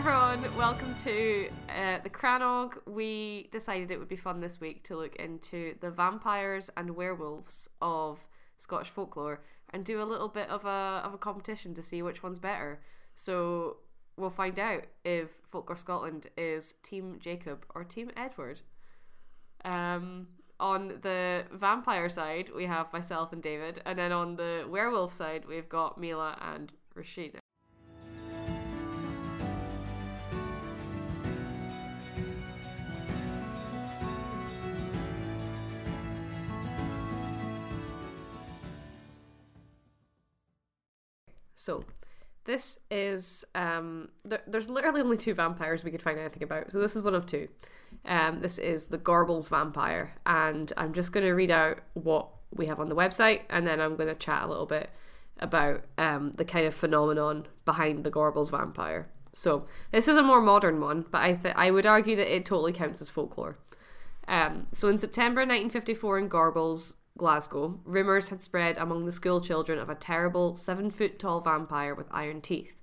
everyone, welcome to uh, the Cranog. We decided it would be fun this week to look into the vampires and werewolves of Scottish folklore and do a little bit of a of a competition to see which one's better. So we'll find out if Folklore Scotland is Team Jacob or Team Edward. Um, on the vampire side, we have myself and David, and then on the werewolf side, we've got Mila and Rashina. So, this is um, there, there's literally only two vampires we could find anything about. So this is one of two. Um, this is the Gorbals vampire, and I'm just going to read out what we have on the website, and then I'm going to chat a little bit about um, the kind of phenomenon behind the Gorbals vampire. So this is a more modern one, but I th- I would argue that it totally counts as folklore. Um, so in September 1954 in Gorbals, Glasgow, rumours had spread among the school children of a terrible seven foot tall vampire with iron teeth.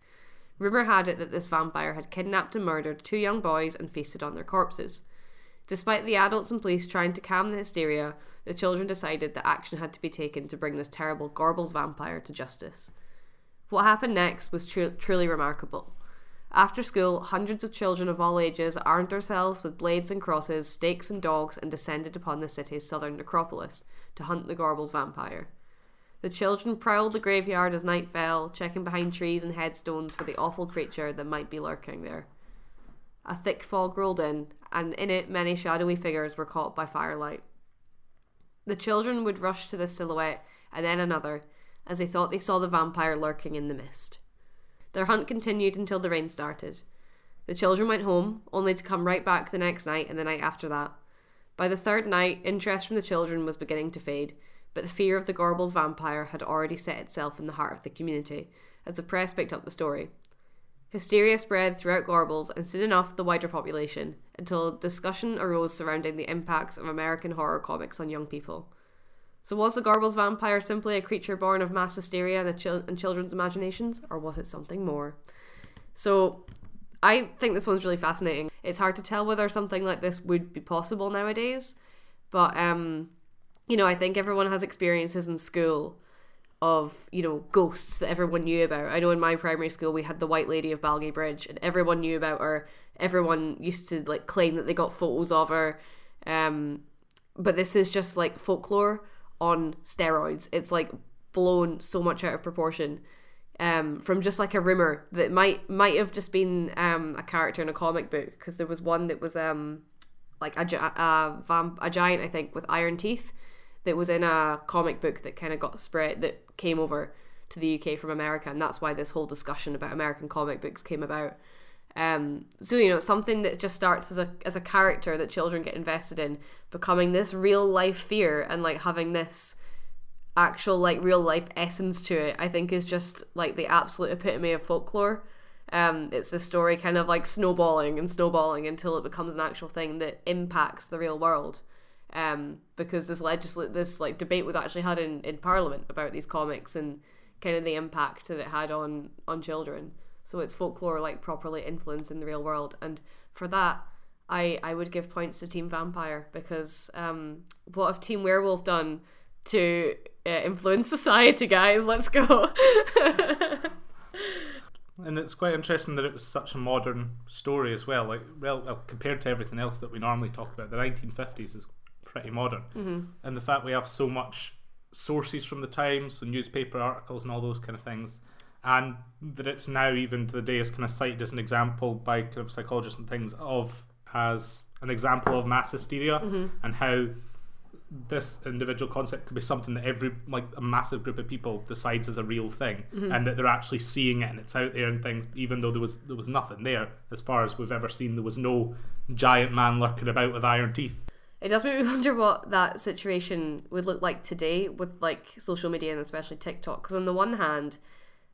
Rumour had it that this vampire had kidnapped and murdered two young boys and feasted on their corpses. Despite the adults and police trying to calm the hysteria, the children decided that action had to be taken to bring this terrible Gorbals vampire to justice. What happened next was tru- truly remarkable. After school, hundreds of children of all ages armed themselves with blades and crosses, stakes and dogs, and descended upon the city's southern necropolis to hunt the Gorbals vampire. The children prowled the graveyard as night fell, checking behind trees and headstones for the awful creature that might be lurking there. A thick fog rolled in, and in it many shadowy figures were caught by firelight. The children would rush to this silhouette, and then another, as they thought they saw the vampire lurking in the mist. Their hunt continued until the rain started. The children went home, only to come right back the next night and the night after that. By the third night, interest from the children was beginning to fade, but the fear of the Gorbals vampire had already set itself in the heart of the community, as the press picked up the story. Hysteria spread throughout Gorbals and soon enough the wider population, until discussion arose surrounding the impacts of American horror comics on young people. So, was the Gorbals vampire simply a creature born of mass hysteria and, chil- and children's imaginations, or was it something more? So, I think this one's really fascinating. It's hard to tell whether something like this would be possible nowadays, but um, you know, I think everyone has experiences in school of you know ghosts that everyone knew about. I know in my primary school we had the White Lady of Balgay Bridge, and everyone knew about her. Everyone used to like claim that they got photos of her. Um, but this is just like folklore on steroids. It's like blown so much out of proportion. Um, from just like a rumor that might might have just been um, a character in a comic book because there was one that was um, like a, a, vamp- a giant I think with iron teeth that was in a comic book that kind of got spread that came over to the UK from America and that's why this whole discussion about American comic books came about. Um, so you know something that just starts as a as a character that children get invested in, becoming this real life fear and like having this actual like real life essence to it. I think is just like the absolute epitome of folklore. Um, it's the story kind of like snowballing and snowballing until it becomes an actual thing that impacts the real world. Um, because this legisl this like debate was actually had in, in Parliament about these comics and kind of the impact that it had on on children. So it's folklore like properly influenced in the real world, and for that, I I would give points to Team Vampire because um, what have Team Werewolf done to uh, influence society, guys? Let's go. And it's quite interesting that it was such a modern story as well. Like, well, compared to everything else that we normally talk about, the 1950s is pretty modern, mm-hmm. and the fact we have so much sources from the time, so newspaper articles and all those kind of things, and that it's now even to the day is kind of cited as an example by kind of psychologists and things of as an example of mass hysteria mm-hmm. and how this individual concept could be something that every like a massive group of people decides is a real thing mm-hmm. and that they're actually seeing it and it's out there and things even though there was there was nothing there as far as we've ever seen. There was no giant man lurking about with iron teeth. It does make me wonder what that situation would look like today with like social media and especially TikTok. Because on the one hand,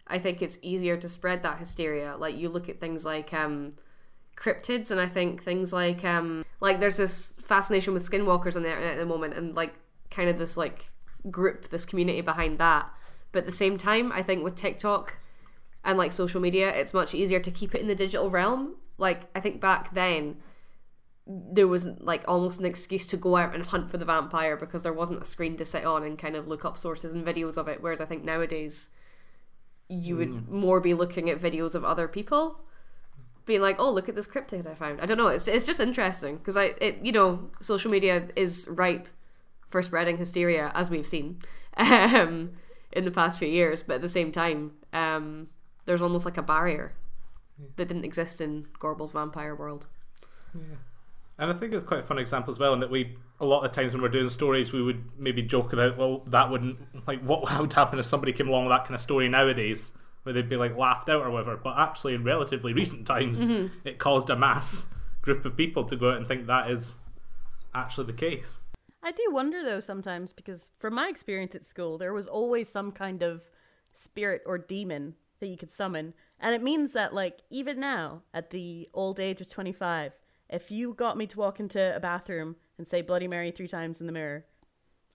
I think it's easier to spread that hysteria. Like you look at things like um, cryptids, and I think things like um, like there's this fascination with skinwalkers on the internet at the moment, and like kind of this like group, this community behind that. But at the same time, I think with TikTok, and like social media, it's much easier to keep it in the digital realm. Like I think back then there was like almost an excuse to go out and hunt for the vampire because there wasn't a screen to sit on and kind of look up sources and videos of it. Whereas I think nowadays you would more be looking at videos of other people being like, "Oh, look at this cryptid I found." I don't know. It's it's just interesting because I it you know social media is ripe for spreading hysteria as we've seen um, in the past few years, but at the same time, um, there's almost like a barrier that didn't exist in Gorbals vampire world. And I think it's quite a fun example as well, in that we a lot of times when we're doing stories, we would maybe joke about, well, that wouldn't like what would happen if somebody came along with that kind of story nowadays, where they'd be like laughed out or whatever. But actually, in relatively recent times, mm-hmm. it caused a mass group of people to go out and think that is actually the case. I do wonder though sometimes because from my experience at school, there was always some kind of spirit or demon that you could summon. And it means that, like, even now, at the old age of 25, if you got me to walk into a bathroom and say Bloody Mary three times in the mirror,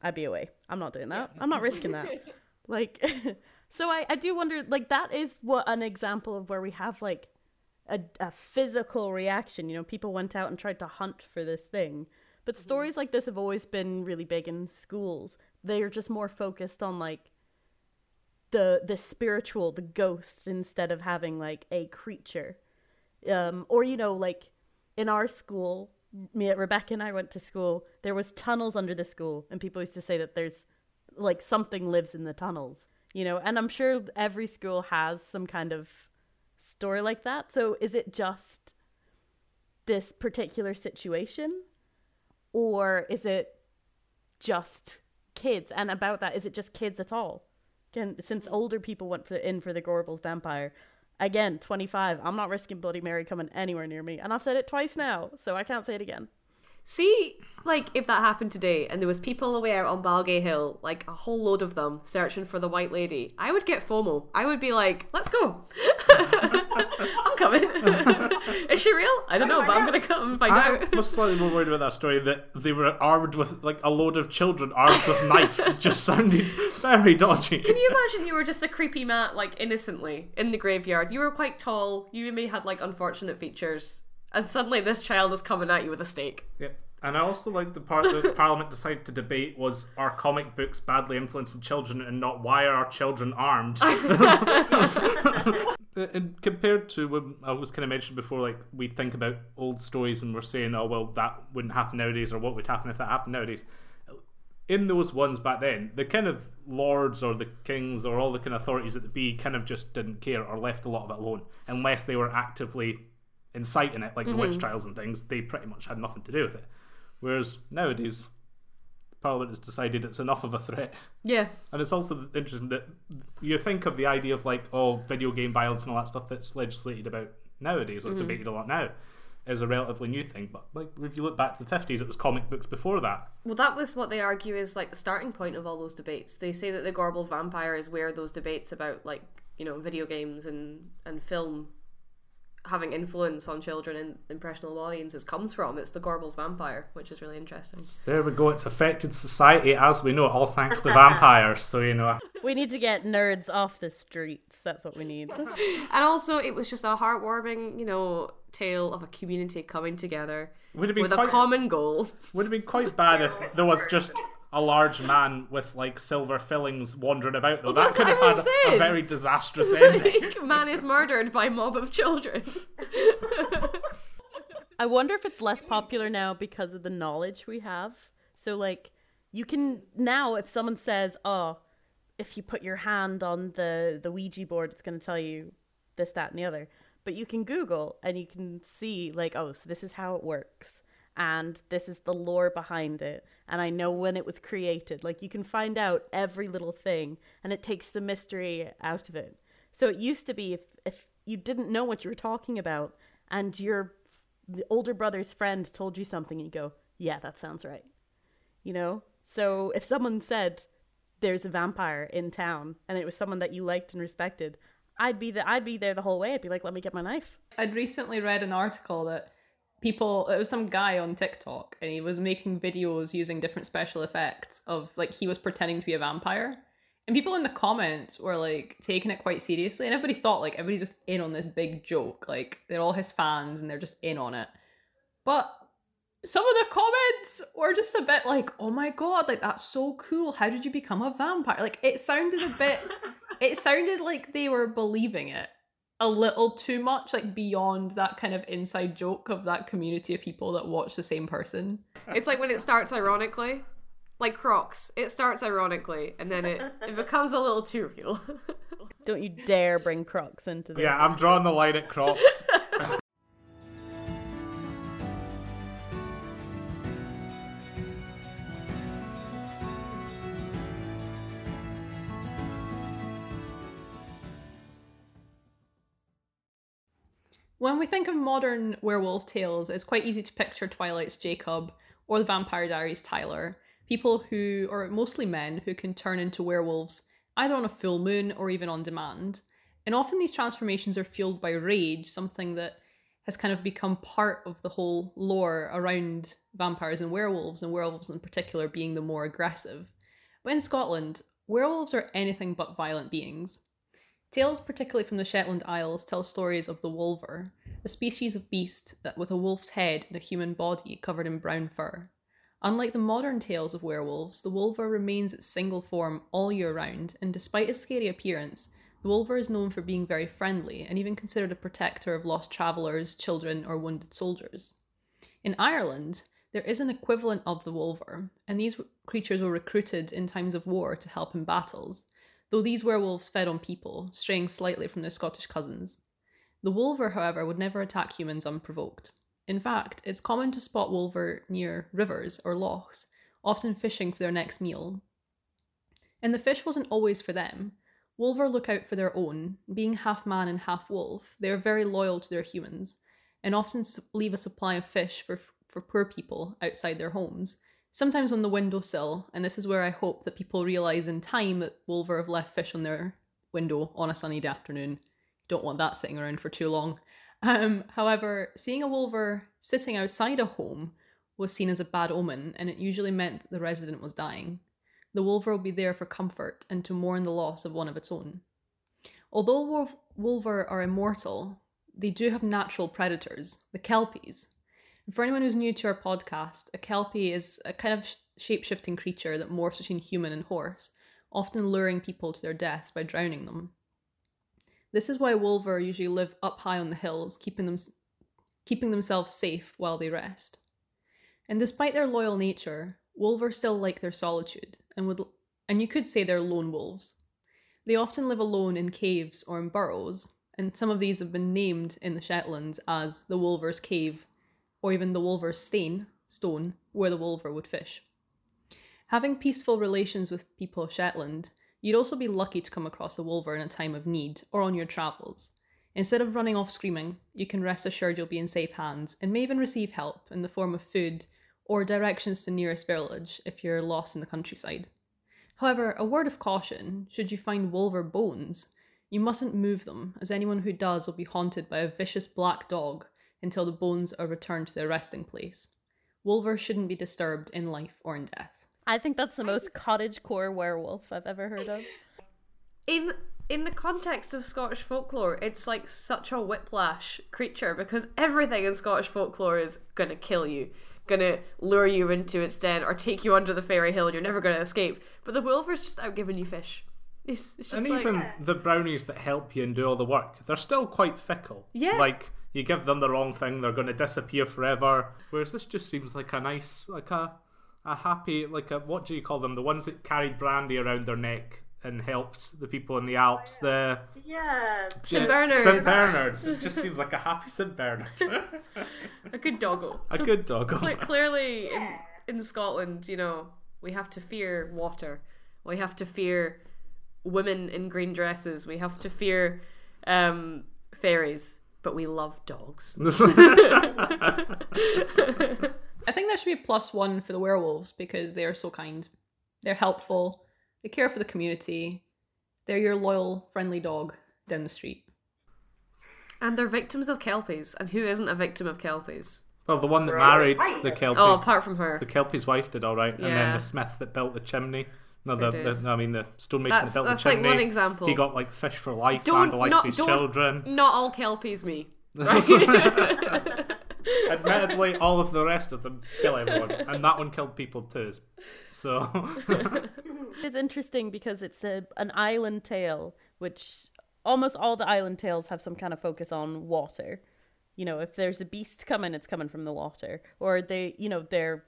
I'd be away. I'm not doing that. I'm not risking that. Like, so I, I do wonder, like, that is what an example of where we have, like, a, a physical reaction. You know, people went out and tried to hunt for this thing. But stories like this have always been really big in schools. They are just more focused on, like, the the spiritual, the ghost, instead of having like a creature. Um, or you know, like in our school, me Rebecca and I went to school. There was tunnels under the school, and people used to say that there's like something lives in the tunnels. You know, and I'm sure every school has some kind of story like that. So is it just this particular situation, or is it just kids? And about that, is it just kids at all? Again, since older people went for in for the Gorbals vampire, again, 25, I'm not risking Bloody Mary coming anywhere near me. And I've said it twice now, so I can't say it again. See, like if that happened today and there was people away out on Balgay Hill, like a whole load of them searching for the white lady, I would get FOMO. I would be like, "Let's go! I'm coming. Is she real? I don't know, but I'm gonna come and find I out." I was slightly more worried about that story that they were armed with like a load of children armed with knives. Just sounded very dodgy. Can you imagine you were just a creepy mat, like innocently in the graveyard? You were quite tall. You maybe had like unfortunate features, and suddenly this child is coming at you with a stake. Yep. And I also like the part that Parliament decided to debate was are comic books badly influencing children and not why are our children armed? and compared to when I was kind of mentioned before, like we think about old stories and we're saying, oh well, that wouldn't happen nowadays, or what would happen if that happened nowadays. In those ones back then, the kind of lords or the kings or all the kind of authorities at the be kind of just didn't care or left a lot of it alone, unless they were actively inciting it, like the witch mm-hmm. trials and things. They pretty much had nothing to do with it. Whereas nowadays, Parliament has decided it's enough of a threat. Yeah, And it's also interesting that you think of the idea of like, oh, video game violence and all that stuff that's legislated about nowadays or mm-hmm. debated a lot now is a relatively new thing. But like, if you look back to the fifties, it was comic books before that. Well, that was what they argue is like the starting point of all those debates. They say that the Gorbals vampire is where those debates about like you know video games and and film having influence on children and impressionable audiences comes from. It's the Gorbals vampire, which is really interesting. There we go. It's affected society as we know it, all thanks to vampires. So you know, We need to get nerds off the streets. That's what we need. And also, it was just a heartwarming, you know, tale of a community coming together would have been with a common goal. would have been quite bad if there was just. A large man with like silver fillings wandering about though. that that's could what have had a, a very disastrous ending. like, man is murdered by mob of children. I wonder if it's less popular now because of the knowledge we have. So, like, you can now, if someone says, "Oh, if you put your hand on the the Ouija board, it's going to tell you this, that, and the other," but you can Google and you can see, like, "Oh, so this is how it works." And this is the lore behind it. And I know when it was created. Like, you can find out every little thing, and it takes the mystery out of it. So, it used to be if, if you didn't know what you were talking about, and your older brother's friend told you something you go, yeah, that sounds right. You know? So if someone said there's a vampire in town and it was someone that you liked and respected, I'd be the, I'd be there the whole way. I'd be like, let me get my knife. I'd recently read an article that people it was some guy on TikTok and he was making videos using different special effects of like he was pretending to be a vampire And people in the comments were like taking it quite seriously, and everybody thought like everybody's just in on this big joke. Like they're all his fans and they're just in on it. But some of the comments were just a bit like, oh my god, like that's so cool. How did you become a vampire? Like it sounded a bit, it sounded like they were believing it a little too much, like beyond that kind of inside joke of that community of people that watch the same person. It's like when it starts ironically, like Crocs. It starts ironically, and then it, it becomes a little too real. Don't you dare bring Crocs into this. Yeah, I'm drawing the line at Crocs. When we think of modern werewolf tales, it's quite easy to picture Twilight's Jacob or the Vampire Diaries Tyler, people who are mostly men who can turn into werewolves either on a full moon or even on demand. And often these transformations are fueled by rage, something that has kind of become part of the whole lore around vampires and werewolves, and werewolves in particular being the more aggressive. But in Scotland, werewolves are anything but violent beings. Tales, particularly from the Shetland Isles, tell stories of the wolver, a species of beast that with a wolf's head and a human body covered in brown fur. Unlike the modern tales of werewolves, the wolver remains its single form all year round, and despite its scary appearance, the wolver is known for being very friendly and even considered a protector of lost travellers, children, or wounded soldiers. In Ireland, there is an equivalent of the wolver, and these creatures were recruited in times of war to help in battles, though these werewolves fed on people, straying slightly from their Scottish cousins. The wolver, however, would never attack humans unprovoked. In fact, it's common to spot wolver near rivers or lochs, often fishing for their next meal. And the fish wasn't always for them. Wolver look out for their own. Being half man and half wolf, they are very loyal to their humans, and often leave a supply of fish for, for poor people outside their homes, sometimes on the windowsill, and this is where I hope that people realise in time that Wolver have left fish on their window on a sunny afternoon. Don't want that sitting around for too long. Um, however, seeing a wolver sitting outside a home was seen as a bad omen, and it usually meant that the resident was dying. The wolver will be there for comfort and to mourn the loss of one of its own. Although wolver are immortal, they do have natural predators, the kelpies. For anyone who's new to our podcast, a kelpie is a kind of shape shifting creature that morphs between human and horse, often luring people to their deaths by drowning them. This is why wolver usually live up high on the hills, keeping them keeping themselves safe while they rest. And despite their loyal nature, wolver still like their solitude and would and you could say they're lone wolves. They often live alone in caves or in burrows, and some of these have been named in the Shetlands as the Wolver's Cave or even the Wolver's Stane, stone, where the wolver would fish. Having peaceful relations with people of Shetland You'd also be lucky to come across a wolver in a time of need or on your travels. Instead of running off screaming, you can rest assured you'll be in safe hands and may even receive help in the form of food or directions to nearest village if you're lost in the countryside. However, a word of caution should you find wolver bones, you mustn't move them, as anyone who does will be haunted by a vicious black dog until the bones are returned to their resting place. Wolver shouldn't be disturbed in life or in death. I think that's the most cottage core werewolf I've ever heard of. In in the context of Scottish folklore, it's like such a whiplash creature because everything in Scottish folklore is gonna kill you, gonna lure you into its den, or take you under the fairy hill and you're never gonna escape. But the wolver's just out giving you fish. It's, it's just and like, even the brownies that help you and do all the work, they're still quite fickle. Yeah. Like you give them the wrong thing, they're going to disappear forever. Whereas this just seems like a nice, like a a happy like a what do you call them? The ones that carried brandy around their neck and helped the people in the Alps. The Yeah. St. Yeah, Bernards. St. Bernards. It just seems like a happy St. Bernard. a good doggo. a So good dog. cle- clearly, in in Scotland, you know, we have to fear water. We have to fear women in green dresses. We have to fear um, fairies. But we love dogs. I think that should be a plus one for the werewolves because they are so kind. They're helpful. They care for the community. They're your loyal, friendly dog down the street. And they're victims of kelpies. And who isn't a victim of kelpies? well, the one that married the Kelpie. Oh, apart from her. the Kelpie's wife did all right, and then the smith that built the chimney No, Fair the, the, I mean the stonemason That's that built that's the like one example. He got like fish for life, Don't- and life not- for his don't- children. Not all kelpies me. Admittedly, all of the rest of them kill everyone, and that one killed people too. So It's interesting because it's a an island tale, which almost all the island tales have some kind of focus on water. You know, if there's a beast coming, it's coming from the water, or they, you know, they're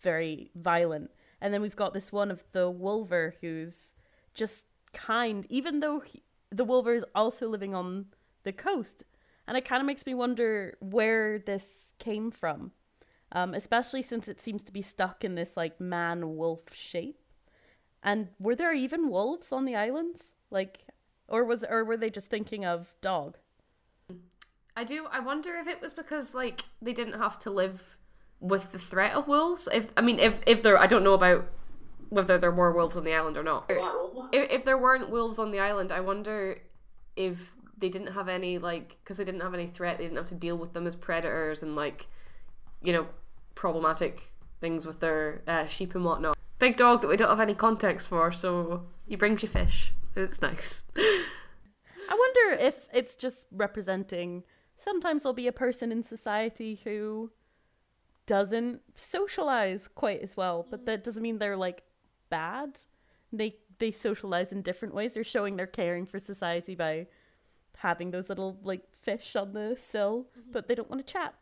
very violent. And then we've got this one of the Wolver who's just kind, even though he, the Wolver is also living on the coast. And it kind of makes me wonder where this came from, um, especially since it seems to be stuck in this like man wolf shape. And were there even wolves on the islands? Like, or was or were they just thinking of dog? I do. I wonder if it was because like they didn't have to live with the threat of wolves. If I mean, if if there, I don't know about whether there were wolves on the island or not. If, if there weren't wolves on the island, I wonder if they didn't have any like because they didn't have any threat. They didn't have to deal with them as predators and like you know problematic things with their uh, sheep and whatnot. Big dog that we don't have any context for, so he brings you fish. It's nice. I wonder if it's just representing. Sometimes there'll be a person in society who doesn't socialize quite as well, but that doesn't mean they're like bad. They they socialize in different ways. They're showing they're caring for society by having those little like fish on the sill, mm-hmm. but they don't want to chat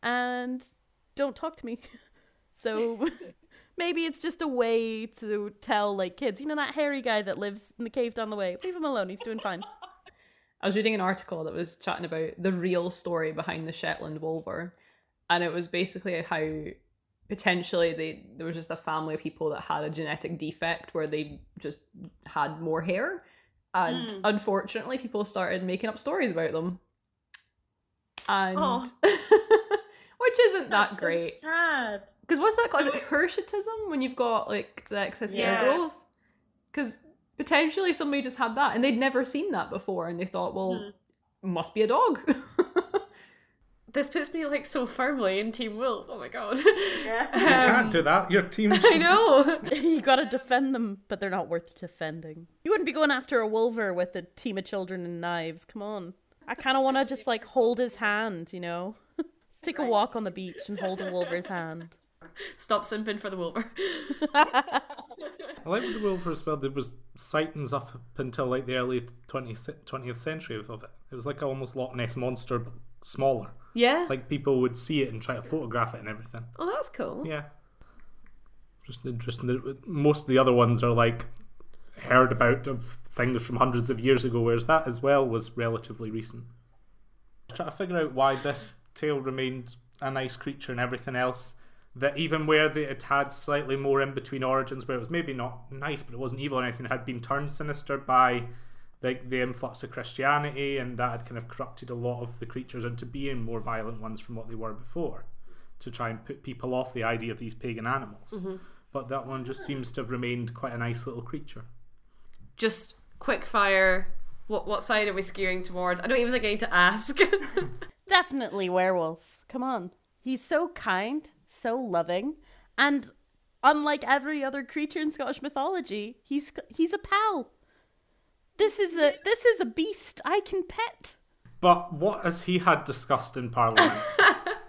and don't talk to me. So maybe it's just a way to tell like kids, you know that hairy guy that lives in the cave down the way. Leave him alone. He's doing fine. I was reading an article that was chatting about the real story behind the Shetland Wolver, and it was basically how potentially they there was just a family of people that had a genetic defect where they just had more hair, and Hmm. unfortunately, people started making up stories about them, and Aw. which isn't that great. Sad. Because what's that called? Is it hirsutism when you've got like the excess Yeah. hair growth? Because potentially somebody just had that and they'd never seen that before and they thought, well, must be a dog. This puts me like so firmly in Team Wolf. Oh my god. Yeah. Um, you can't do that. Your team. I know. you gotta defend them, but they're not worth defending. You wouldn't be going after a wolver with a team of children and knives. Come on. I kind of want to just like hold his hand, you know? Let's take a walk on the beach and hold a wolver's hand. Stop simping for the Wolver. I like with the wolver as well. There was sightings up until like the early 20th, 20th century of it. It was like almost Loch Ness monster, but smaller. Yeah. Like people would see it and try to photograph it and everything. oh, that's cool. Yeah. Just interesting. Most of the other ones are like heard about of things from hundreds of years ago, whereas that as well was relatively recent. Trying to figure out why this tale remained a nice creature and everything else. That even where they had had slightly more in between origins, where it was maybe not nice, but it wasn't evil or anything, had been turned sinister by like the influx of Christianity, and that had kind of corrupted a lot of the creatures into being more violent ones from what they were before, to try and put people off the idea of these pagan animals. Mm-hmm. But that one just seems to have remained quite a nice little creature. Just quick fire. What what side are we skewing towards? I don't even think I need to ask. Definitely werewolf. Come on. He's so kind, so loving, and unlike every other creature in Scottish mythology, he's he's a pal. This is a this is a beast I can pet. But what has he had discussed in Parliament?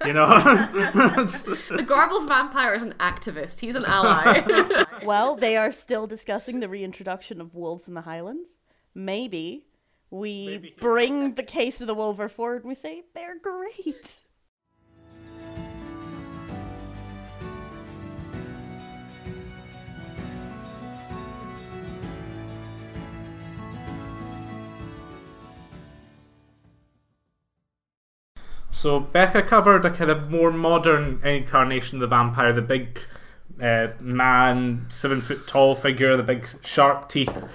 you know, the Gorbals vampire is an activist. He's an ally. Well, they are still discussing the reintroduction of wolves in the Highlands. Maybe we bring the case of the wolver forward and we say they're great. So Becca covered a kind of more modern incarnation of the vampire, the big uh, man, seven foot tall figure, the big sharp teeth.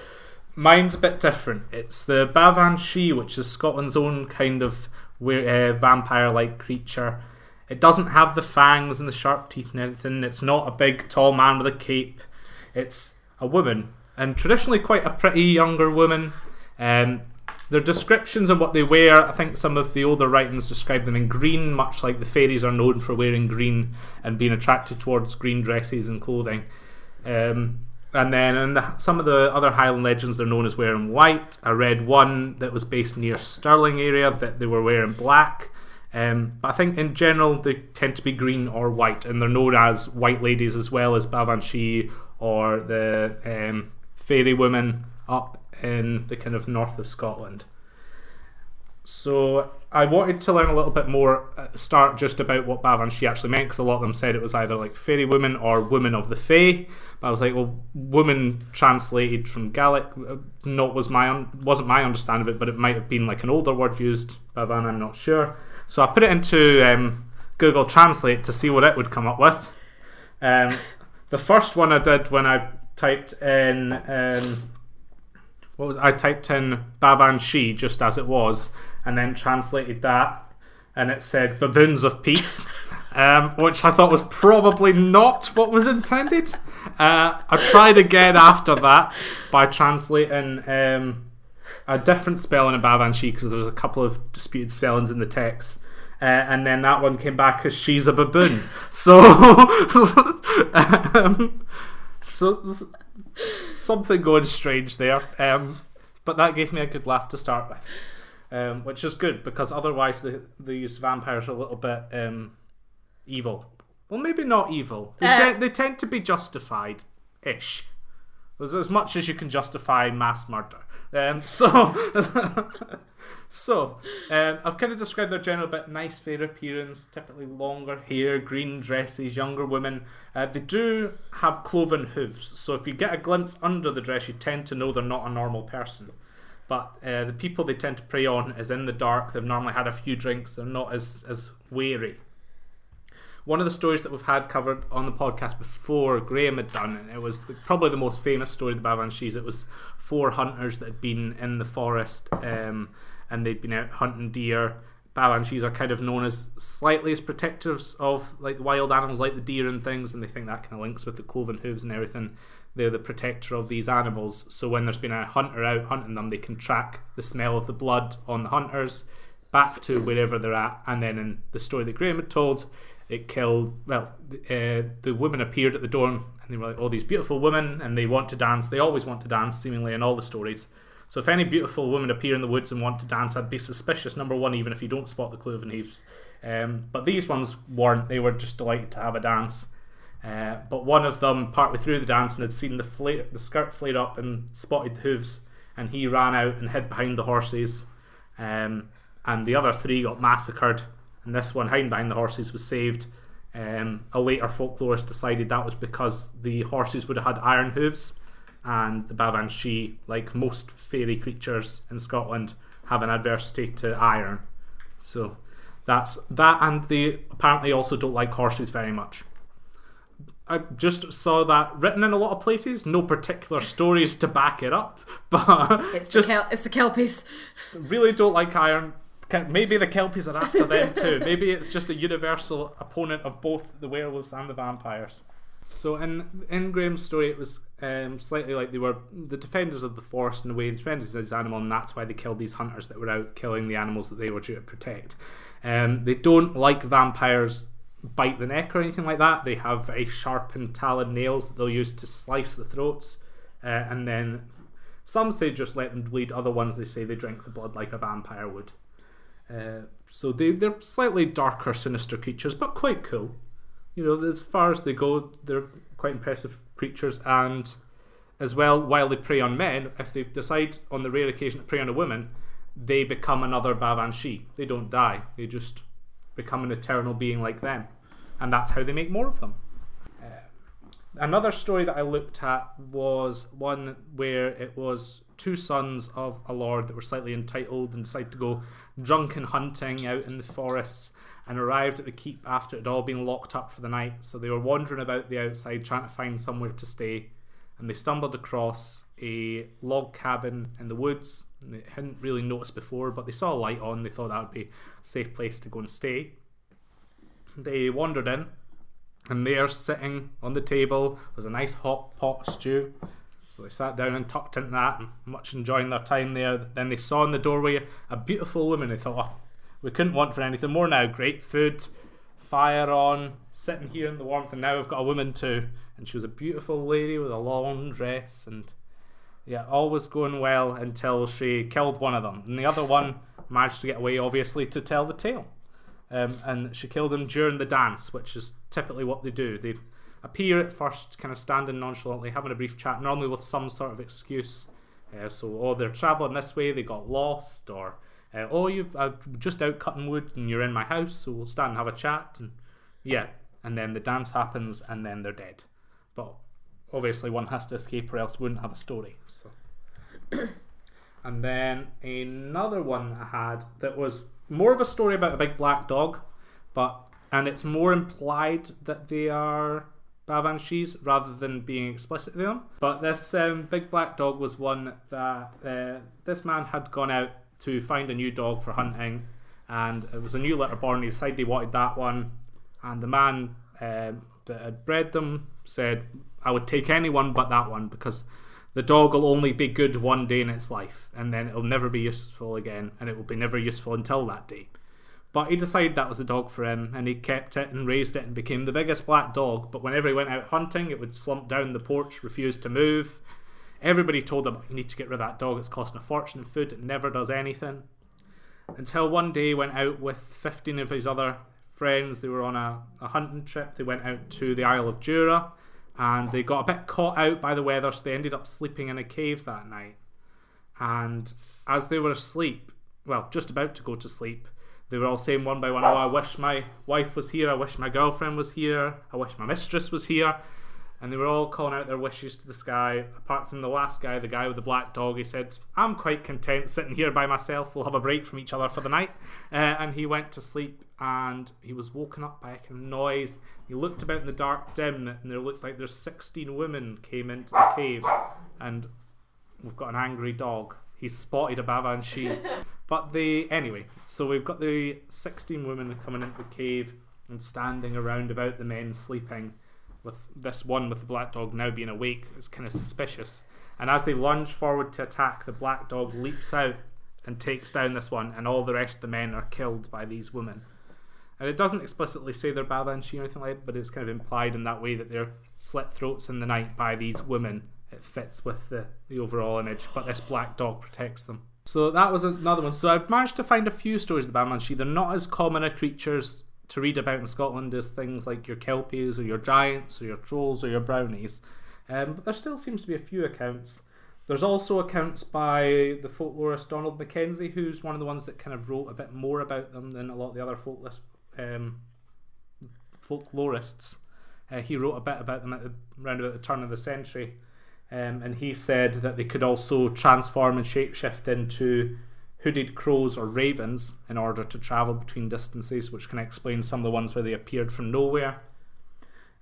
Mine's a bit different. It's the Bavanshi, which is Scotland's own kind of uh, vampire-like creature. It doesn't have the fangs and the sharp teeth and anything. It's not a big tall man with a cape. It's a woman, and traditionally quite a pretty younger woman. Um, their descriptions and what they wear, I think some of the older writings describe them in green, much like the fairies are known for wearing green and being attracted towards green dresses and clothing. Um, and then in the, some of the other Highland legends, they're known as wearing white. I read one that was based near Stirling area that they were wearing black. Um, but I think in general they tend to be green or white, and they're known as white ladies as well as Bavanshi or the um, fairy woman up in the kind of north of Scotland. So I wanted to learn a little bit more at the start just about what Bavanshi actually meant because a lot of them said it was either like fairy woman or woman of the Fae. But I was like, well, woman translated from Gaelic uh, not was my un- wasn't my understanding of it, but it might have been like an older word used. Bavan, I'm not sure. So I put it into um, Google Translate to see what it would come up with. Um, the first one I did when I typed in um, what was I typed in Bavanshi just as it was, and then translated that, and it said baboons of peace, um, which I thought was probably not what was intended. Uh, I tried again after that by translating um, a different spelling of Bavanshi because there's a couple of disputed spellings in the text. Uh, and then that one came back as she's a baboon. So, um, so something going strange there. Um, but that gave me a good laugh to start with, um, which is good because otherwise the, these vampires are a little bit um, evil. Well, maybe not evil. They, Uh. gen- they tend to be justified ish. As, as much as you can justify mass murder. Um, so, so um, I've kind of described their general bit nice, fair appearance, typically longer hair, green dresses, younger women. Uh, they do have cloven hooves, so if you get a glimpse under the dress, you tend to know they're not a normal person. But uh, the people they tend to prey on is in the dark. They've normally had a few drinks. They're not as as wary. One of the stories that we've had covered on the podcast before, Graham had done, and it was the, probably the most famous story of the Bavanshis. It was four hunters that had been in the forest um, and they'd been out hunting deer. Bavanshis are kind of known as slightly as protectors of like wild animals like the deer and things, and they think that kind of links with the cloven hooves and everything. They're the protector of these animals, so when there's been a hunter out hunting them, they can track the smell of the blood on the hunters back to wherever they're at. And then in the story that Graham had told, it killed. Well, uh, the women appeared at the door, and they were like, "Oh, these beautiful women," and they want to dance. They always want to dance, seemingly in all the stories. So if any beautiful women appear in the woods and want to dance, I'd be suspicious. Number one, even if you don't spot the cloven hooves. Um, but these ones weren't. They were just delighted to have a dance. Uh, but one of them, partway through the dance, and had seen the flare, the skirt flare up and spotted the hooves, and he ran out and hid behind the horses. Um, and the other three got massacred, and this one hiding behind the horses was saved. Um, a later folklorist decided that was because the horses would have had iron hooves, and the Bavanshi, like most fairy creatures in Scotland, have an adversity to iron. So that's that, and they apparently also don't like horses very much. I just saw that written in a lot of places. No particular stories to back it up, but It's just the Kel- it's the kelpies. really don't like iron. Maybe the kelpies are after them too. Maybe it's just a universal opponent of both the werewolves and the vampires. So in in Graham's story, it was um, slightly like they were the defenders of the forest in a way, the defenders of this animal, and that's why they killed these hunters that were out killing the animals that they were due to protect. Um, they don't like vampires bite the neck or anything like that. They have very sharp and taloned nails that they'll use to slice the throats, uh, and then some say just let them bleed. Other ones they say they drink the blood like a vampire would. Uh, so they they're slightly darker, sinister creatures, but quite cool. You know, as far as they go, they're quite impressive creatures. And as well, while they prey on men, if they decide on the rare occasion to prey on a woman, they become another Bavanshi. They don't die. They just become an eternal being like them, and that's how they make more of them. Uh, another story that I looked at was one where it was two sons of a lord that were slightly entitled and decided to go drunken hunting out in the forests and arrived at the keep after it had all been locked up for the night. So they were wandering about the outside trying to find somewhere to stay. And they stumbled across a log cabin in the woods. They hadn't really noticed before, but they saw a light on. They thought that would be a safe place to go and stay. They wandered in, and there, sitting on the table, was a nice hot pot stew. So they sat down and tucked into that, and much enjoying their time there. Then they saw in the doorway a beautiful woman. They thought, oh, we couldn't want for anything more now. Great food, fire on, sitting here in the warmth, and now we've got a woman too. and she was a beautiful lady with a long dress and yeah, all was going well until she killed one of them, and the other one managed to get away, obviously, to tell the tale. Um, and she killed him during the dance, which is typically what they do. They appear at first, kind of standing nonchalantly, having a brief chat, normally with some sort of excuse. Uh, so, oh, they're travelling this way, they got lost, or uh, oh, you've just out cutting wood and you're in my house, so we'll stand and have a chat, and yeah, and then the dance happens, and then they're dead. But obviously, one has to escape, or else wouldn't have a story. So, and then another one I had that was more of a story about a big black dog, but and it's more implied that they are Banshees rather than being explicit to them. But this um, big black dog was one that uh, this man had gone out to find a new dog for hunting, and it was a new litter born. He decided he wanted that one, and the man um, that had bred them said, "I would take anyone but that one because." The dog will only be good one day in its life, and then it'll never be useful again, and it will be never useful until that day. But he decided that was the dog for him, and he kept it and raised it and became the biggest black dog. But whenever he went out hunting, it would slump down the porch, refuse to move. Everybody told him, You need to get rid of that dog, it's costing a fortune in food, it never does anything. Until one day he went out with 15 of his other friends. They were on a, a hunting trip. They went out to the Isle of Jura, and they got a bit caught out by the weather, so they ended up sleeping in a cave that night. And as they were asleep, well, just about to go to sleep, they were all saying one by one, Oh, I wish my wife was here, I wish my girlfriend was here, I wish my mistress was here. And they were all calling out their wishes to the sky. Apart from the last guy, the guy with the black dog, he said, I'm quite content sitting here by myself. We'll have a break from each other for the night. Uh, and he went to sleep and he was woken up by a kind of noise. He looked about in the dark dim and there looked like there's 16 women came into the cave. And we've got an angry dog. He's spotted a Bavanshi. But the anyway, so we've got the 16 women coming into the cave and standing around about the men sleeping, with this one with the black dog now being awake. It's kind of suspicious. And as they lunge forward to attack, the black dog leaps out and takes down this one, and all the rest of the men are killed by these women. And it doesn't explicitly say they're Bavanshi or anything like that, but it's kind of implied in that way that they're slit throats in the night by these women. It fits with the, the overall image, but this black dog protects them. So that was another one. So I've managed to find a few stories of the Banshee. They're not as common a creatures to read about in Scotland as things like your kelpies or your giants or your trolls or your brownies. Um, but there still seems to be a few accounts. There's also accounts by the folklorist Donald Mackenzie, who's one of the ones that kind of wrote a bit more about them than a lot of the other um, folklorists. Uh, he wrote a bit about them at the, around about the turn of the century. Um, and he said that they could also transform and shapeshift into hooded crows or ravens in order to travel between distances, which can explain some of the ones where they appeared from nowhere.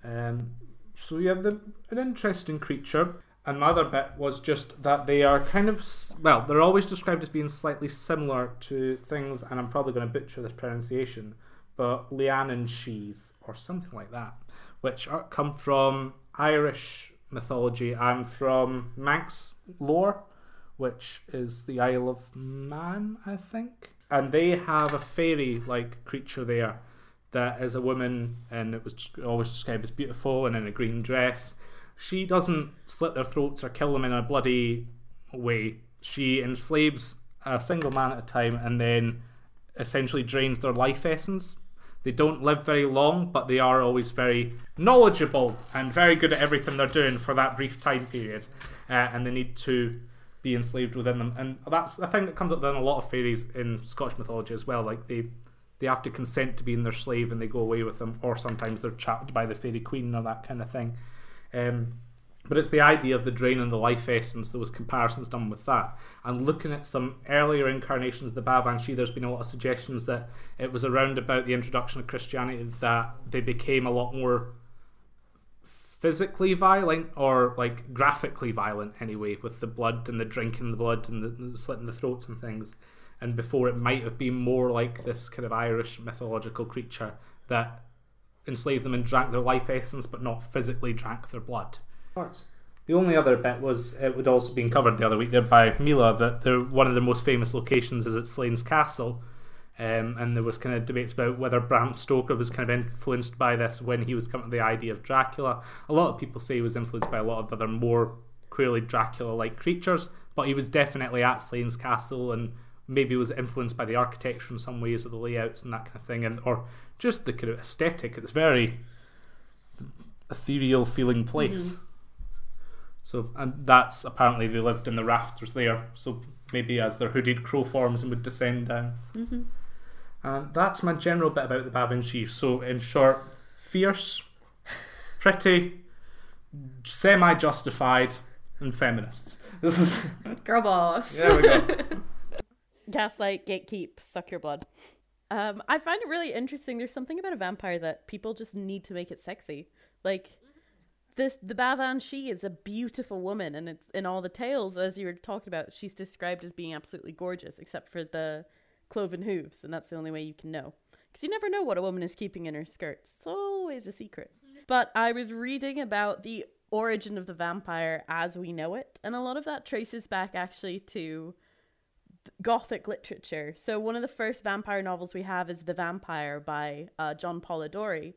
Um, so yeah, the, an interesting creature. And another bit was just that they are kind of well, they're always described as being slightly similar to things, and I'm probably going to butcher this pronunciation, but Liananshees or something like that, which are, come from Irish mythology and from Manx lore, which is the Isle of Man, I think. And they have a fairy like creature there that is a woman and it was always described as beautiful and in a green dress. She doesn't slit their throats or kill them in a bloody way. She enslaves a single man at a time and then essentially drains their life essence they don't live very long, but they are always very knowledgeable and very good at everything they're doing for that brief time period. Uh, and they need to be enslaved within them. And that's a thing that comes up in a lot of fairies in Scottish mythology as well. Like they they have to consent to being their slave and they go away with them, or sometimes they're trapped by the fairy queen or that kind of thing. Um, but it's the idea of the drain and the life essence. There was comparisons done with that. And looking at some earlier incarnations of the Bavanshi, there's been a lot of suggestions that it was around about the introduction of Christianity that they became a lot more physically violent or like graphically violent anyway, with the blood and the drinking the blood and the, the slitting the throats and things. And before it might have been more like this kind of Irish mythological creature that enslaved them and drank their life essence, but not physically drank their blood parts. The only other bit was it would also been covered the other week there by Mila that they're, one of the most famous locations is at Slains Castle, Um, and there was kind of debates about whether Bram Stoker was kind of influenced by this when he was coming to the idea of Dracula. A lot of people say he was influenced by a lot of other more clearly Dracula-like creatures, but he was definitely at Slains castle and maybe was influenced by the architecture in some ways or the layouts and that kind of thing, and or just the kind of aesthetic. It's very ethereal feeling place. Mm-hmm. So, and that's apparently they lived in the rafters there. So maybe as their hooded crow forms and would descend down. Mm-hmm. And that's my general bit about the Baobhan Sith. So, in short, fierce, pretty, semi-justified, and feminists. This is Girl boss. there we go. Gaslight, gatekeep, suck your blood. Um, I find it really interesting. There's something about a vampire that people just need to make it sexy. Like this, the Baobhan Sith is a beautiful woman, and it's in all the tales, as you were talking about, she's described as being absolutely gorgeous, except for the cloven hooves, and that's the only way you can know. Because you never know what a woman is keeping in her skirts. It's always a secret. But I was reading about the origin of the vampire as we know it, and a lot of that traces back actually to gothic literature. So one of the first vampire novels we have is The Vampire by uh, John Polidori,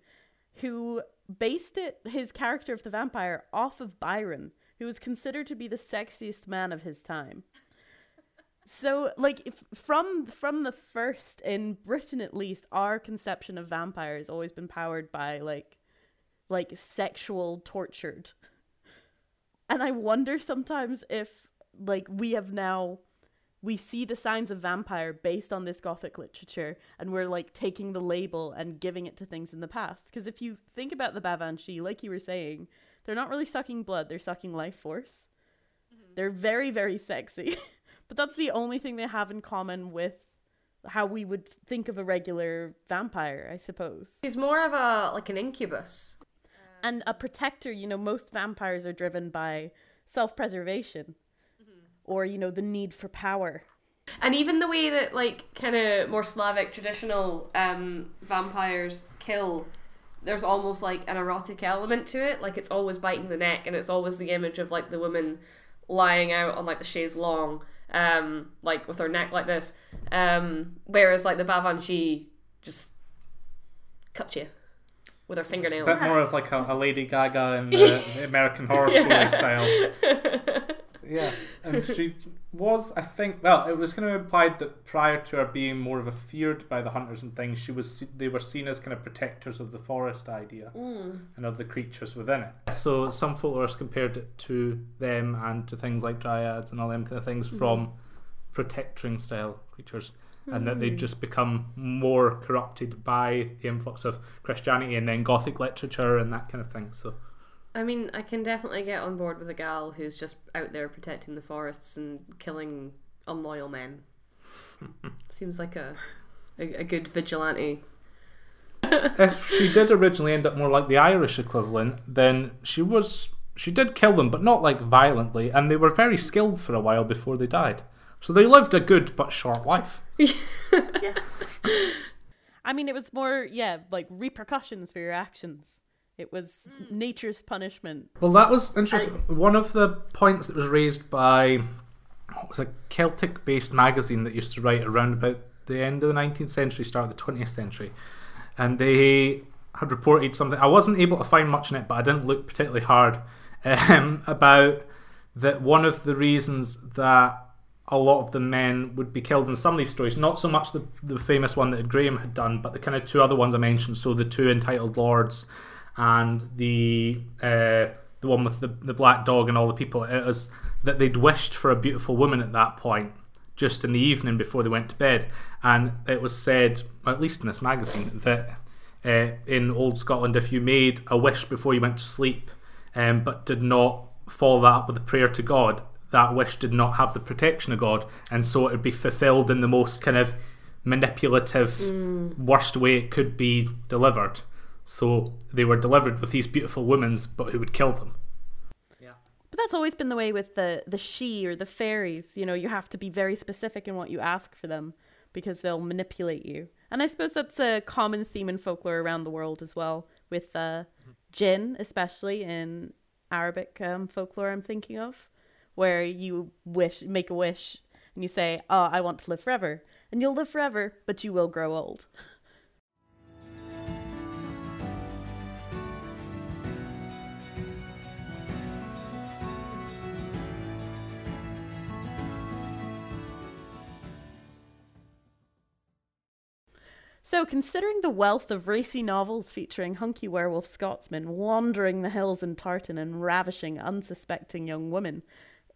who based it his character of the vampire off of Byron, who was considered to be the sexiest man of his time. So like if, from from the first in Britain at least our conception of vampire has always been powered by like like sexual tortured. And I wonder sometimes if like we have now we see the signs of vampire based on this gothic literature and we're like taking the label and giving it to things in the past. Because if you think about the baobhan sith like you were saying they're not really sucking blood they're sucking life force. Mm-hmm. They're very very sexy. But that's the only thing they have in common with how we would think of a regular vampire i suppose. She's more of a like an incubus. and a protector you know most vampires are driven by self-preservation or you know the need for power And even the way that like kind of more Slavic traditional um, vampires kill, there's almost like an erotic element to it. Like it's always biting the neck, and it's always the image of like the woman lying out on like the chaise longue, um, like with her neck like this. Um, whereas like the Baobhan Sith just cuts you with her A fingernails. bit more of like a, a Lady Gaga in the, the American Horror Story style. Yeah, and she was, I think, well, it was kind of implied that prior to her being more of a feared by the hunters and things, she was they were seen as kind of protectors of the forest idea mm. and of the creatures within it. So some folklorists compared it to them and to things like dryads and all them kind of things mm-hmm. from protecting style creatures. And that they'd mm. just become more corrupted by the influx of Christianity and then Gothic literature and that kind of thing. So I mean, I can definitely get on board with a gal who's just out there protecting the forests and killing unloyal men. Seems like a, a a good vigilante. if she did originally end up more like the Irish equivalent, then she was she did kill them, but not like violently, and they were very skilled for a while before they died. So they lived a good but short life. yeah. i mean it was more yeah like repercussions for your actions it was nature's punishment Well, that was interesting. One of the points that was raised by what was a Celtic-based magazine that used to write around about the end of the 19th century, start of the 20th century, and they had reported something. I wasn't able to find much in it, but I didn't look particularly hard um, about that. One of the reasons that a lot of the men would be killed in some of these stories, not so much the the famous one that Graham had done, but the kind of two other ones I mentioned. So the two entitled lords and the uh, the one with the the black dog and all the people. It was that they'd wished for a beautiful woman at that point, just in the evening before they went to bed, and it was said, at least in this magazine, that uh, in old Scotland, if you made a wish before you went to sleep, um, but did not follow that up with a prayer to God, that wish did not have the protection of God, and so it would be fulfilled in the most kind of manipulative, worst way it could be delivered. So they were delivered with these beautiful women, but who would kill them. Yeah. But that's always been the way with the the she or the fairies. You know, you have to be very specific in what you ask for them because they'll manipulate you. And I suppose that's a common theme in folklore around the world as well, with uh, jinn, especially in Arabic um, folklore. I'm thinking of where you wish, make a wish, and you say, "Oh, I want to live forever," and you'll live forever, but you will grow old. So, considering the wealth of racy novels featuring hunky werewolf Scotsmen wandering the hills in Tartan and ravishing unsuspecting young women,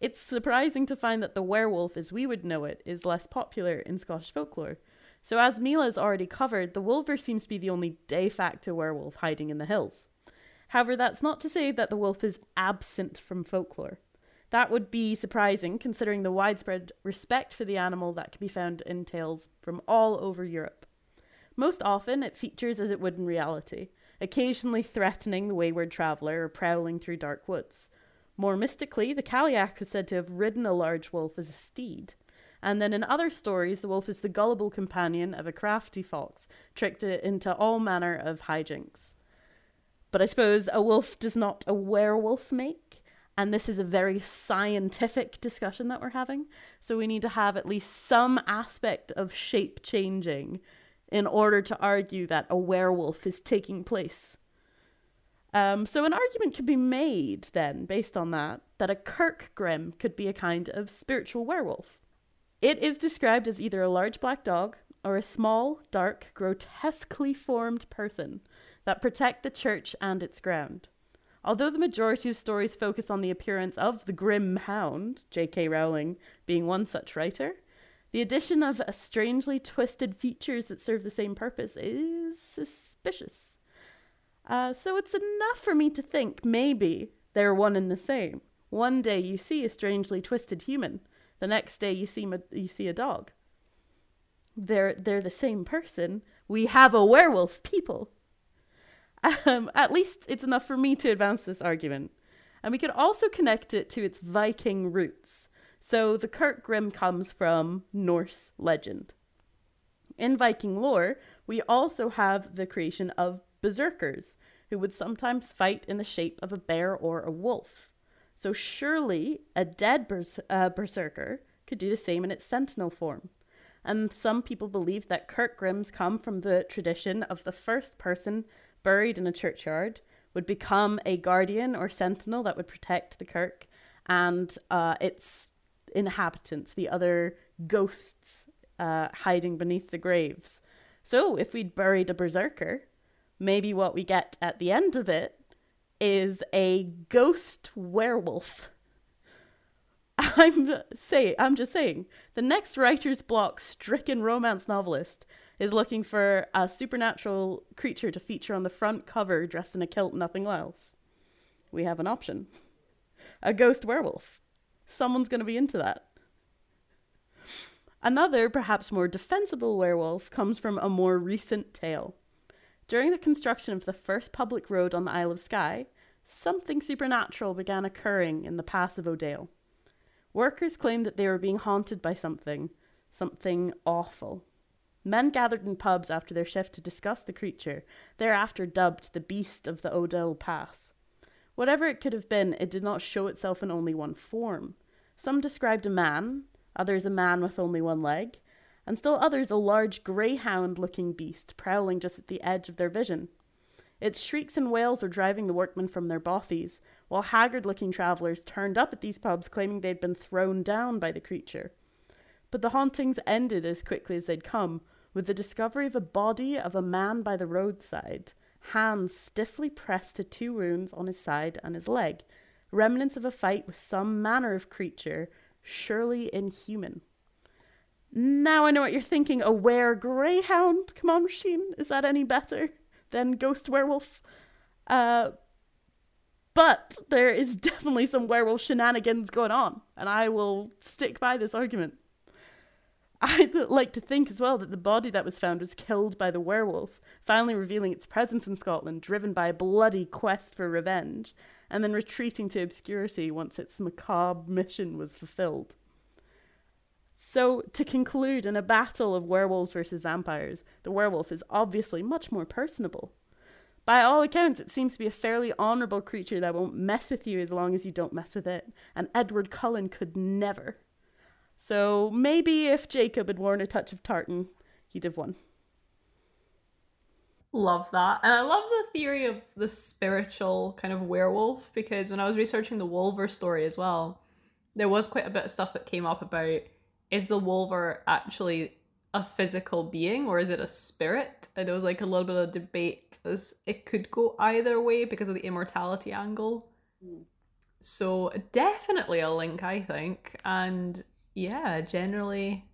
it's surprising to find that the werewolf as we would know it is less popular in Scottish folklore. So, as Mila's already covered, the wolver seems to be the only de facto werewolf hiding in the hills. However, that's not to say that the wolf is absent from folklore. That would be surprising considering the widespread respect for the animal that can be found in tales from all over Europe. Most often, it features as it would in reality, occasionally threatening the wayward traveller or prowling through dark woods. More mystically, the Cailleach was said to have ridden a large wolf as a steed. And then in other stories, the wolf is the gullible companion of a crafty fox, tricked into all manner of hijinks. But I suppose a wolf does not a werewolf make, and this is a very scientific discussion that we're having. So we need to have at least some aspect of shape changing in order to argue that a werewolf is taking place. Um, so, an argument could be made then, based on that, that a Kirkgrim could be a kind of spiritual werewolf. It is described as either a large black dog or a small, dark, grotesquely formed person that protect the church and its ground. Although the majority of stories focus on the appearance of the Grim Hound, J.K. Rowling being one such writer, the addition of strangely twisted features that serve the same purpose is suspicious. Uh, so it's enough for me to think maybe they're one and the same. One day you see a strangely twisted human, the next day you see you see a dog. They're they're the same person. We have a werewolf people. Um, at least it's enough for me to advance this argument. And we could also connect it to its Viking roots. So the Kirkgrim comes from Norse legend. In Viking lore, we also have the creation of berserkers, who would sometimes fight in the shape of a bear or a wolf. So surely a dead bers- uh, berserker could do the same in its sentinel form. And some people believe that Kirkgrims come from the tradition of the first person buried in a churchyard would become a guardian or sentinel that would protect the kirk, and uh, its inhabitants, the other ghosts uh, hiding beneath the graves. So if we'd buried a berserker, maybe what we get at the end of it is a ghost werewolf. I'm say I'm just saying the next writer's block stricken romance novelist is looking for a supernatural creature to feature on the front cover dressed in a kilt nothing else. We have an option. A ghost werewolf. Someone's going to be into that. Another, perhaps more defensible werewolf comes from a more recent tale. During the construction of the first public road on the Isle of Skye, something supernatural began occurring in the Pass of Odale. Workers claimed that they were being haunted by something, something awful. Men gathered in pubs after their shift to discuss the creature, thereafter dubbed the Beast of the Odale Pass. Whatever it could have been, it did not show itself in only one form. Some described a man, others a man with only one leg, and still others a large greyhound looking beast prowling just at the edge of their vision. Its shrieks and wails were driving the workmen from their bothies, while haggard looking travellers turned up at these pubs claiming they'd been thrown down by the creature. But the hauntings ended as quickly as they'd come, with the discovery of a body of a man by the roadside, hands stiffly pressed to two wounds on his side and his leg, remnants of a fight with some manner of creature, surely inhuman. Now I know what you're thinking. A were greyhound? Come on, Machine. Is that any better than ghost werewolf? Uh, but there is definitely some werewolf shenanigans going on, and I will stick by this argument. I'd like to think as well that the body that was found was killed by the werewolf, finally revealing its presence in Scotland, driven by a bloody quest for revenge, and then retreating to obscurity once its macabre mission was fulfilled. So, to conclude, in a battle of werewolves versus vampires, the werewolf is obviously much more personable. By all accounts, it seems to be a fairly honourable creature that won't mess with you as long as you don't mess with it, and Edward Cullen could never. So maybe if Jacob had worn a touch of tartan, he'd have won. Love that. And I love the theory of the spiritual kind of werewolf because when I was researching the Wolver story as well, there was quite a bit of stuff that came up about is the Wolver actually a physical being or is it a spirit? And there was like a little bit of debate as it could go either way because of the immortality angle. Hmm. So definitely a link, I think. And yeah, generally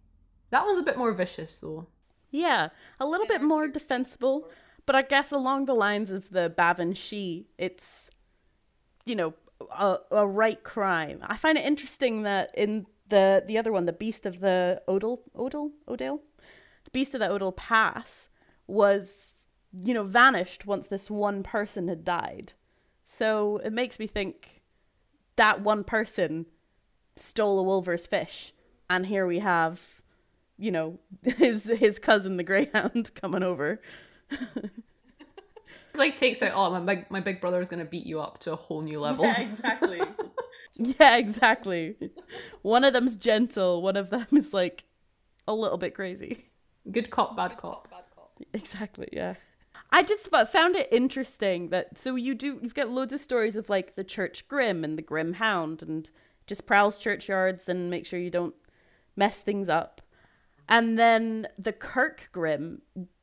that one's a bit more vicious though. Yeah, a little bit more defensible, but I guess along the lines of the Bavan it's, you know, a, a right crime. I find it interesting that in the the other one, the Beast of the Odal, Odal, Odale, the Beast of the Odal Pass was, you know, vanished once this one person had died. So it makes me think that one person stole a wolver's fish, and here we have, you know, his his cousin the Greyhound coming over. It's like takes out, oh, my big, my big brother is going to beat you up to a whole new level. Yeah, exactly. yeah, exactly. One of them's gentle, one of them is like a little bit crazy. Good cop, bad cop. Exactly, yeah. I just found it interesting that so you do you've got loads of stories of like the church grim and the grim hound and just prowls churchyards and make sure you don't mess things up. And then the Kirk Grim,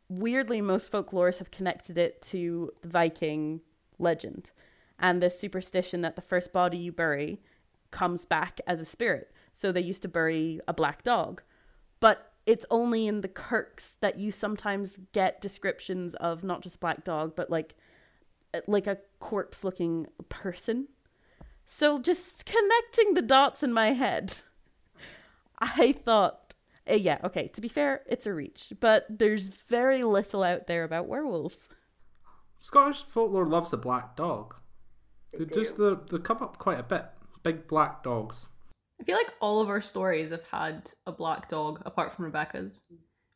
weirdly most folklorists have connected it to the Viking legend and the superstition that the first body you bury comes back as a spirit. So they used to bury a black dog. But it's only in the Kirks that you sometimes get descriptions of not just black dog, but like like a corpse looking person. So just connecting the dots in my head. I thought uh, yeah, okay, to be fair, it's a reach, but there's very little out there about werewolves. Scottish folklore loves the black dog. They, just they, they come up quite a bit. Big black dogs. I feel like all of our stories have had a black dog, apart from Rebecca's.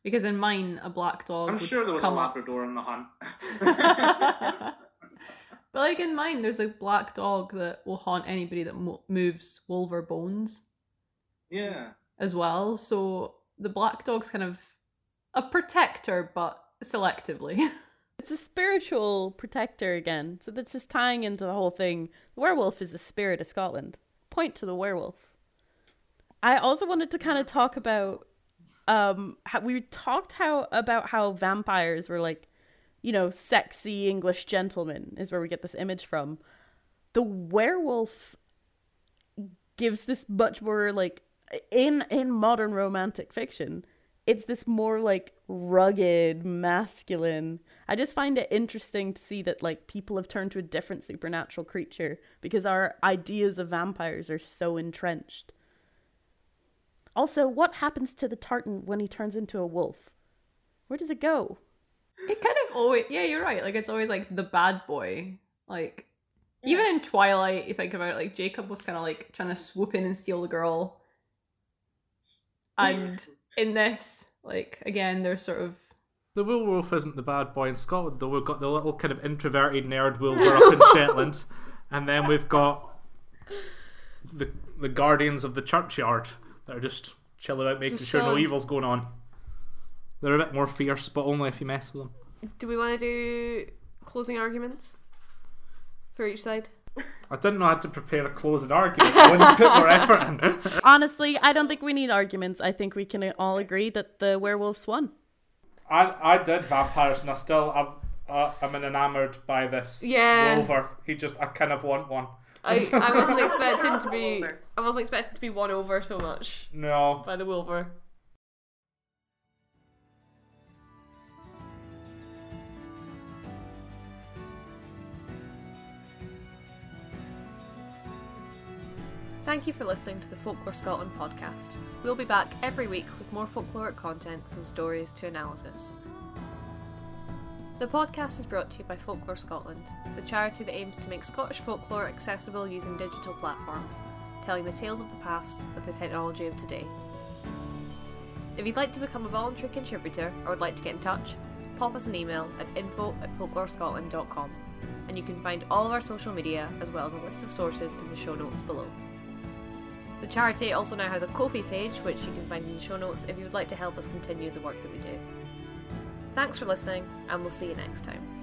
Because in mine, a black dog. I'm would sure there was a come up. In the hunt. but like in mine, there's a black dog that will haunt anybody that mo- moves Wolver bones yeah. as well. So the black dog's kind of a protector, but selectively. It's a spiritual protector again. So that's just tying into the whole thing. The werewolf is the spirit of Scotland. Point to the werewolf. I also wanted to kind of talk about um how we talked how about how vampires were like, you know, sexy English gentleman is where we get this image from. The werewolf gives this much more like in in modern romantic fiction it's this more like rugged masculine. I just find it interesting to see that like people have turned to a different supernatural creature because our ideas of vampires are so entrenched. Also what happens to the tartan when he turns into a wolf? Where does it go it kind of always, yeah, you're right. Like it's always like the bad boy. Like even in Twilight, you think about it, like Jacob was kind of like trying to swoop in and steal the girl. And in this, like again, they're sort of The werewolf isn't the bad boy in Scotland, though. We've got the little kind of introverted nerd wolver up in Shetland, and then we've got the the guardians of the churchyard that are just chilling out, making Just sure no evil's going on. They're a bit more fierce, but only if you mess with them. Do we want to do closing arguments for each side? I didn't know how to prepare a closing argument. I wouldn't put more effort in. honestly i don't think we need arguments i think we can all agree that the werewolves won I I did vampires, and I still I'm uh, I'm enamored by this Yeah. wolver. He just I kind of want one. I, I wasn't expecting to be I wasn't expecting to be won over so much No, by the Wolver. Thank you for listening to the Folklore Scotland podcast. We'll be back every week with more folkloric content from stories to analysis. The podcast is brought to you by Folklore Scotland, the charity that aims to make Scottish folklore accessible using digital platforms, telling the tales of the past with the technology of today. If you'd like to become a voluntary contributor or would like to get in touch, pop us an email at info at folklorescotland.com and you can find all of our social media as well as a list of sources in the show notes below. The charity also now has a Ko-fi page, which you can find in the show notes if you would like to help us continue the work that we do. Thanks for listening, and we'll see you next time.